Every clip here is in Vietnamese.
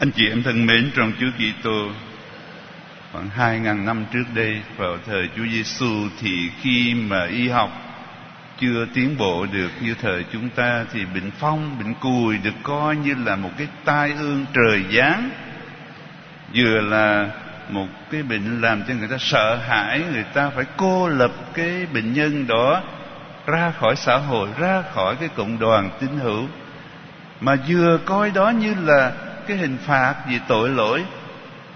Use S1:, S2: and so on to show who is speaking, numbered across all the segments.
S1: Anh chị em thân mến trong Chúa Kitô, khoảng hai ngàn năm trước đây vào thời Chúa Giêsu thì khi mà y học chưa tiến bộ được như thời chúng ta thì bệnh phong, bệnh cùi được coi như là một cái tai ương trời giáng, vừa là một cái bệnh làm cho người ta sợ hãi, người ta phải cô lập cái bệnh nhân đó ra khỏi xã hội, ra khỏi cái cộng đoàn tín hữu. Mà vừa coi đó như là cái hình phạt vì tội lỗi.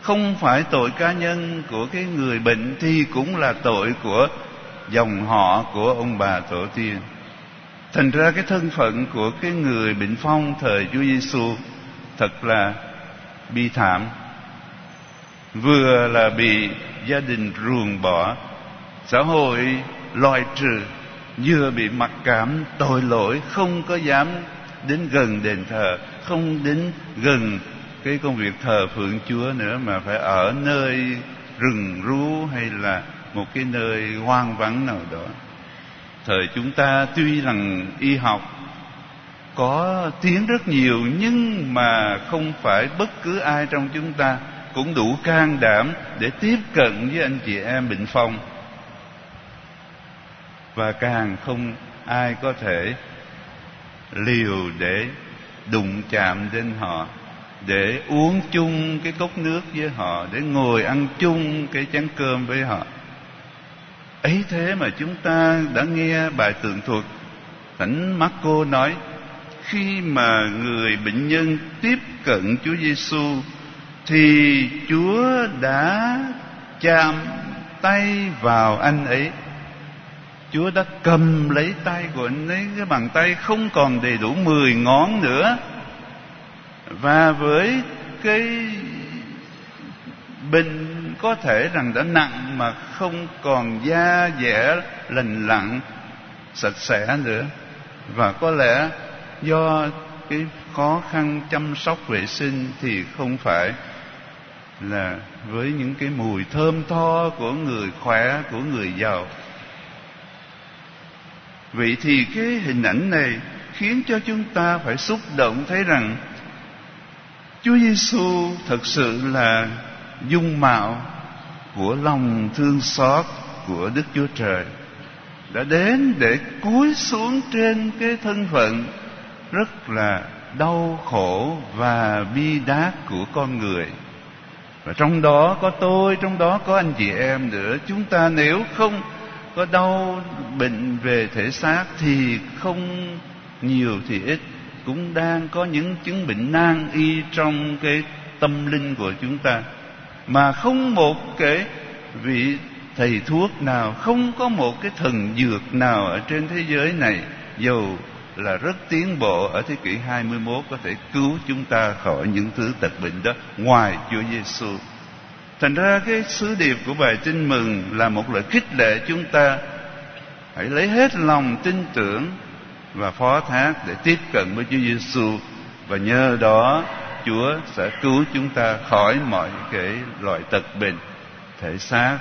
S1: Không phải tội cá nhân của cái người bệnh thì cũng là tội của dòng họ của ông bà tổ tiên. Thành ra cái thân phận của cái người bệnh phong thời Chúa Giêsu thật là bi thảm. Vừa là bị gia đình ruồng bỏ, xã hội loại trừ, vừa bị mặc cảm tội lỗi, không có dám đến gần đền thờ, không đến gần cái công việc thờ phượng Chúa nữa, mà phải ở nơi rừng rú hay là một cái nơi hoang vắng nào đó. Thời chúng ta tuy rằng y học có tiến rất nhiều, nhưng mà không phải bất cứ ai trong chúng ta cũng đủ can đảm để tiếp cận với anh chị em bệnh phong và càng không ai có thể liều để đụng chạm đến họ, để uống chung cái cốc nước với họ, để ngồi ăn chung cái chén cơm với họ. Ấy thế mà chúng ta đã nghe bài tường thuật. Thánh Marco nói, khi mà người bệnh nhân tiếp cận Chúa Giêsu thì Chúa đã chạm tay vào anh ấy. Chúa đã cầm lấy tay của anh ấy cái bàn tay không còn đầy đủ mười ngón nữa. Và với cái bệnh có thể rằng đã nặng mà không còn da dẻ lành lặn, sạch sẽ nữa. Và có lẽ do cái khó khăn chăm sóc vệ sinh thì không phải là với những cái mùi thơm tho của người khỏe, của người giàu vậy thì cái hình ảnh này khiến cho chúng ta phải xúc động thấy rằng Chúa Giêsu thật sự là dung mạo của lòng thương xót của Đức Chúa Trời, đã đến để cúi xuống trên cái thân phận rất là đau khổ và bi đát của con người. Và trong đó có tôi, trong đó có anh chị em nữa. Chúng ta nếu không có đau bệnh về thể xác thì không nhiều thì ít cũng đang có những chứng bệnh nan y trong cái tâm linh của chúng ta mà không một cái vị thầy thuốc nào, không có một cái thần dược nào ở trên thế giới này dù là rất tiến bộ ở thế kỷ 21 có thể cứu chúng ta khỏi những thứ tật bệnh đó ngoài Chúa Giêsu. Thành ra cái sứ điệp của bài tin mừng là một lời khích lệ chúng ta hãy lấy hết lòng tin tưởng và phó thác để tiếp cận với Chúa Giêsu và nhờ đó, Chúa sẽ cứu chúng ta khỏi mọi cái loại tật bệnh, thể xác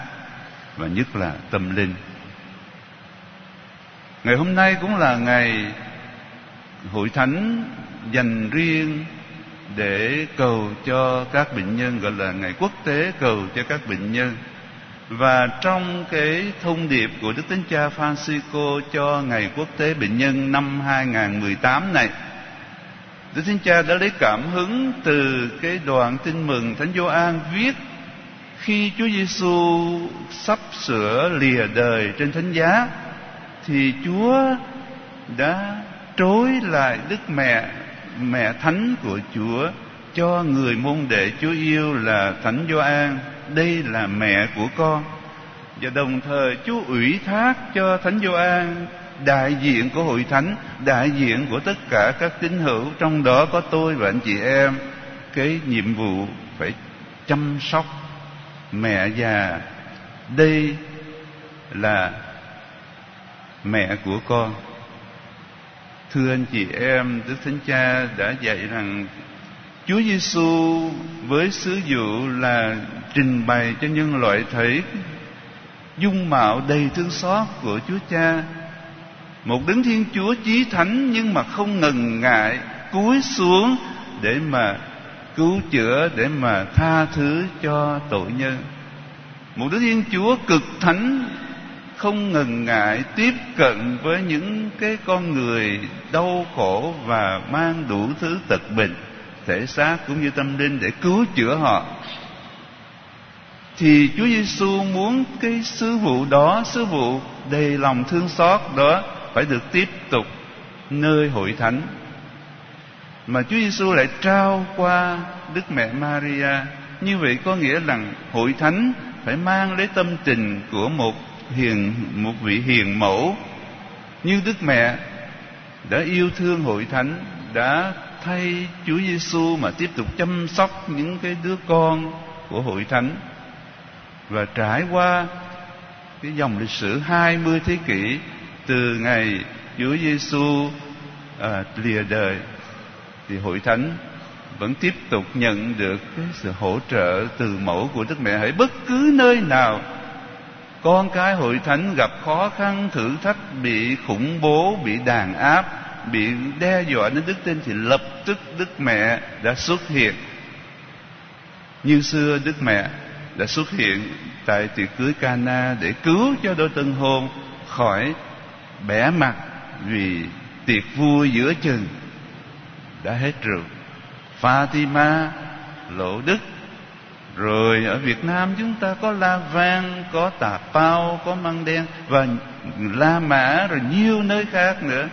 S1: và nhất là tâm linh. Ngày hôm nay cũng là ngày hội thánh dành riêng để cầu cho các bệnh nhân gọi là ngày quốc tế cầu cho các bệnh nhân. Và trong cái thông điệp của Đức Thánh Cha Francisco cho Ngày Quốc tế Bệnh nhân năm 2018 này, Đức Thánh Cha đã lấy cảm hứng từ cái đoạn tin mừng Thánh Gioan viết khi Chúa Giêsu sắp sửa lìa đời trên thánh giá thì Chúa đã trối lại Đức Mẹ mẹ thánh của Chúa cho người môn đệ Chúa yêu là Thánh Gioan. Đây là mẹ của con. Và đồng thời Chúa ủy thác cho Thánh Gioan, đại diện của hội thánh, đại diện của tất cả các tín hữu, trong đó có tôi và anh chị em. Cái nhiệm vụ phải chăm sóc mẹ già. Đây là mẹ của con thưa anh chị em, đức thánh cha đã dạy rằng Chúa Giêsu với sứ vụ là trình bày cho nhân loại thấy dung mạo đầy thương xót của Chúa Cha. Một đấng Thiên Chúa chí thánh nhưng mà không ngần ngại cúi xuống để mà cứu chữa, để mà tha thứ cho tội nhân một đức thiên chúa cực thánh không ngần ngại tiếp cận với những cái con người đau khổ và mang đủ thứ tật bệnh thể xác cũng như tâm linh để cứu chữa họ thì Chúa Giêsu muốn cái sứ vụ đó, sứ vụ đầy lòng thương xót đó phải được tiếp tục nơi hội thánh. Mà Chúa Giêsu lại trao qua Đức Mẹ Maria. Như vậy có nghĩa rằng hội thánh phải mang lấy tâm tình của một hiền một vị hiền mẫu. Như Đức Mẹ đã yêu thương hội thánh, đã thay Chúa Giêsu mà tiếp tục chăm sóc những cái đứa con của hội thánh. Và trải qua cái dòng lịch sử 20 thế kỷ từ ngày Chúa Giêsu à, lìa đời thì hội thánh vẫn tiếp tục nhận được cái sự hỗ trợ từ mẫu của Đức Mẹ. Hãy bất cứ nơi nào con cái hội thánh gặp khó khăn thử thách bị khủng bố bị đàn áp bị đe dọa đến đức tin thì lập tức Đức Mẹ đã xuất hiện như xưa Đức Mẹ đã xuất hiện tại tiệc cưới Cana để cứu cho đôi tân hôn khỏi bẻ mặt vì tiệc vui giữa chừng đã hết rượu. Fatima, Lộ Đức, rồi ở Việt Nam chúng ta có La Vang, có Tà Pao, có Măng Đen và La Mã rồi nhiều nơi khác nữa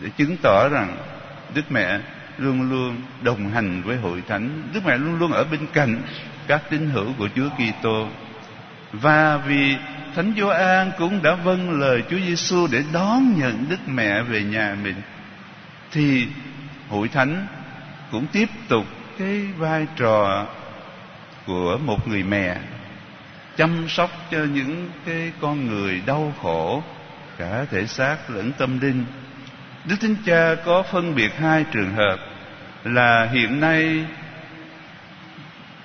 S1: để chứng tỏ rằng Đức Mẹ luôn luôn đồng hành với hội thánh, Đức Mẹ luôn luôn ở bên cạnh các tín hữu của Chúa Kitô. Và vì Thánh Gioan cũng đã vâng lời Chúa Giêsu để đón nhận Đức Mẹ về nhà mình thì hội thánh cũng tiếp tục cái vai trò của một người mẹ, chăm sóc cho những cái con người đau khổ, cả thể xác lẫn tâm linh. Đức thánh cha có phân biệt hai trường hợp, là hiện nay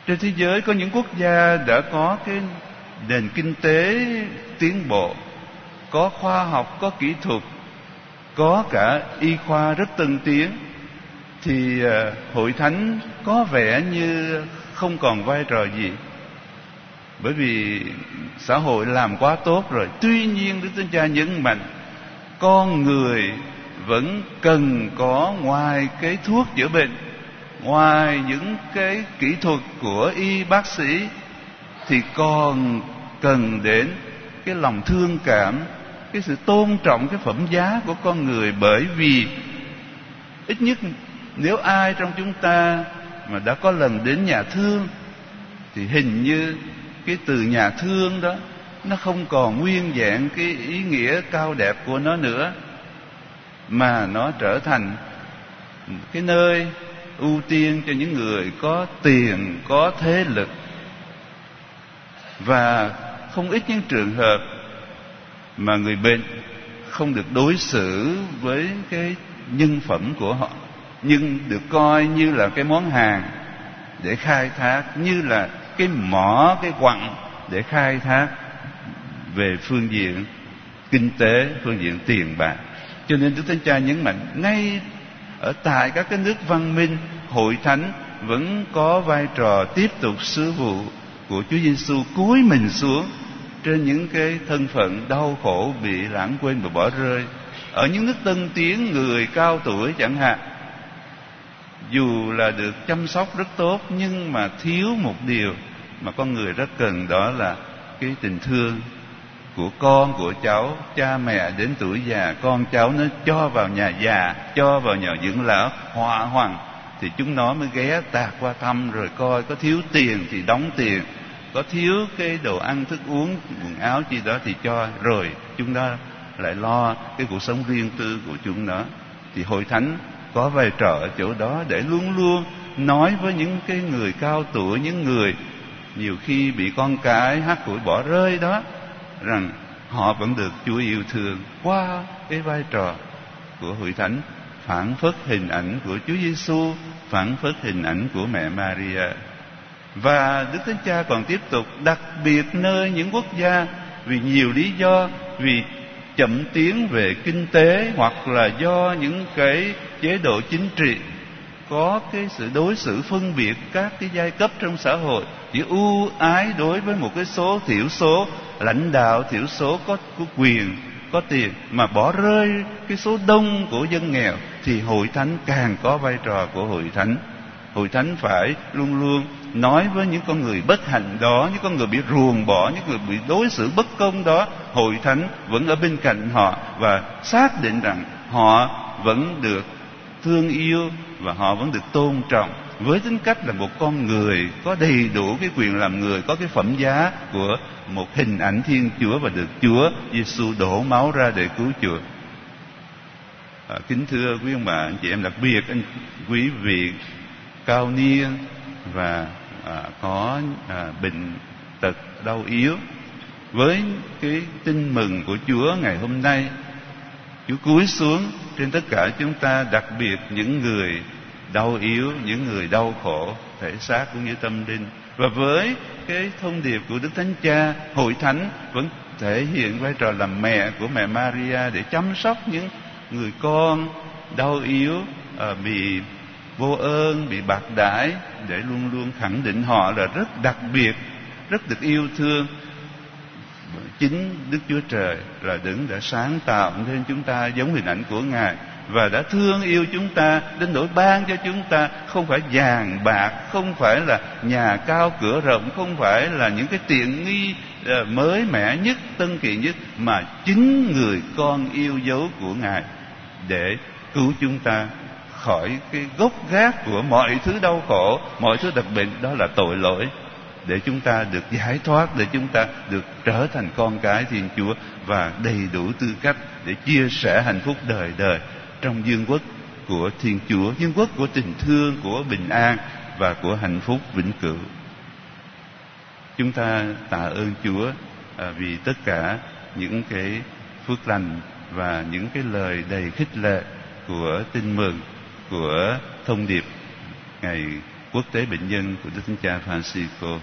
S1: trên thế giới có những quốc gia đã có cái nền kinh tế tiến bộ, có khoa học, có kỹ thuật, có cả y khoa rất tân tiến, thì à, hội thánh có vẻ như không còn vai trò gì. Bởi vì xã hội làm quá tốt rồi. Tuy nhiên, đức thánh cha nhấn mạnh, con người vẫn cần có ngoài cái thuốc chữa bệnh, ngoài những cái kỹ thuật của y bác sĩ, thì còn cần đến cái lòng thương cảm, cái sự tôn trọng cái phẩm giá của con người. Bởi vì, ít nhất, nếu ai trong chúng ta mà đã có lần đến nhà thương, thì hình như cái từ nhà thương đó, nó không còn nguyên dạng cái ý nghĩa cao đẹp của nó nữa, mà nó trở thành cái nơi ưu tiên cho những người có tiền, có thế lực. Và không ít những trường hợp mà người bệnh không được đối xử với cái nhân phẩm của họ nhưng được coi như là cái món hàng để khai thác, như là cái mỏ, cái quặng để khai thác về phương diện kinh tế, phương diện tiền bạc. Cho nên đức thánh cha nhấn mạnh, ngay ở tại các cái nước văn minh, hội thánh vẫn có vai trò tiếp tục sứ vụ của Chúa Giêsu cúi mình xuống trên những cái thân phận đau khổ, bị lãng quên và bỏ rơi. Ở những nước tân tiến, người cao tuổi chẳng hạn dù là được chăm sóc rất tốt, nhưng mà thiếu một điều mà con người rất cần, đó là cái tình thương của con, của cháu. Cha mẹ đến tuổi già, con cháu nó cho vào nhà già, cho vào nhà dưỡng lão, hòa hoàng thì chúng nó mới ghé tạt qua thăm, rồi coi có thiếu tiền thì đóng tiền, có thiếu cái đồ ăn thức uống, quần áo gì đó thì cho. Rồi chúng nó lại lo cái cuộc sống riêng tư của chúng nó. Thì hội thánh có vai trò ở chỗ đó để luôn luôn nói với những cái người cao tuổi những người nhiều khi bị con cái hát củi bỏ rơi đó rằng họ vẫn được Chúa yêu thương qua cái vai trò của hội thánh phản phất hình ảnh của Chúa Giêsu, phản phất hình ảnh của mẹ Maria. Và Đức Thánh Cha còn tiếp tục đặc biệt nơi những quốc gia vì nhiều lý do, vì chậm tiến về kinh tế hoặc là do những cái chế độ chính trị có cái sự đối xử phân biệt các cái giai cấp trong xã hội. Chỉ ưu ái đối với một cái số thiểu số lãnh đạo thiểu số có, có quyền có tiền mà bỏ rơi cái số đông của dân nghèo thì hội thánh càng có vai trò của hội thánh. Hội thánh phải luôn luôn nói với những con người bất hạnh đó những con người bị ruồng bỏ những người bị đối xử bất công đó. Hội thánh vẫn ở bên cạnh họ và xác định rằng họ vẫn được thương yêu và họ vẫn được tôn trọng. Với tính cách là một con người có đầy đủ cái quyền làm người có cái phẩm giá của một hình ảnh thiên chúa và được chúa giêsu đổ máu ra để cứu chuộc à, kính thưa quý ông bà anh chị em đặc biệt anh quý vị cao niên và à, có à, bệnh tật đau yếu. Với cái tin mừng của Chúa ngày hôm nay Chúa cúi xuống trên tất cả chúng ta, đặc biệt những người đau yếu, những người đau khổ, thể xác cũng như tâm linh. Và với cái thông điệp của Đức Thánh Cha, hội thánh vẫn thể hiện vai trò làm mẹ của mẹ Maria để chăm sóc những người con đau yếu à, bị vô ơn, bị bạc đãi, để luôn luôn khẳng định họ là rất đặc biệt, rất được yêu thương chính Đức Chúa Trời là đứng đã sáng tạo nên chúng ta giống hình ảnh của Ngài và đã thương yêu chúng ta, đến nỗi ban cho chúng ta. Không phải vàng bạc, không phải là nhà cao cửa rộng, không phải là những cái tiện nghi ờ, mới mẻ nhất, tân kỳ nhất, mà chính người con yêu dấu của ngài để cứu chúng ta khỏi cái gốc gác của mọi thứ đau khổ, mọi thứ đặc biệt, đó là tội lỗi để chúng ta được giải thoát, để chúng ta được trở thành con cái thiên chúa và đầy đủ tư cách để chia sẻ hạnh phúc đời đời trong dương quốc của thiên chúa, dương quốc của tình thương, của bình an và của hạnh phúc vĩnh cửu. Chúng ta tạ ơn chúa à, vì tất cả những cái phước lành và những cái lời đầy khích lệ của tin mừng của thông điệp ngày quốc tế bệnh nhân của Đức Thánh Cha Francisco.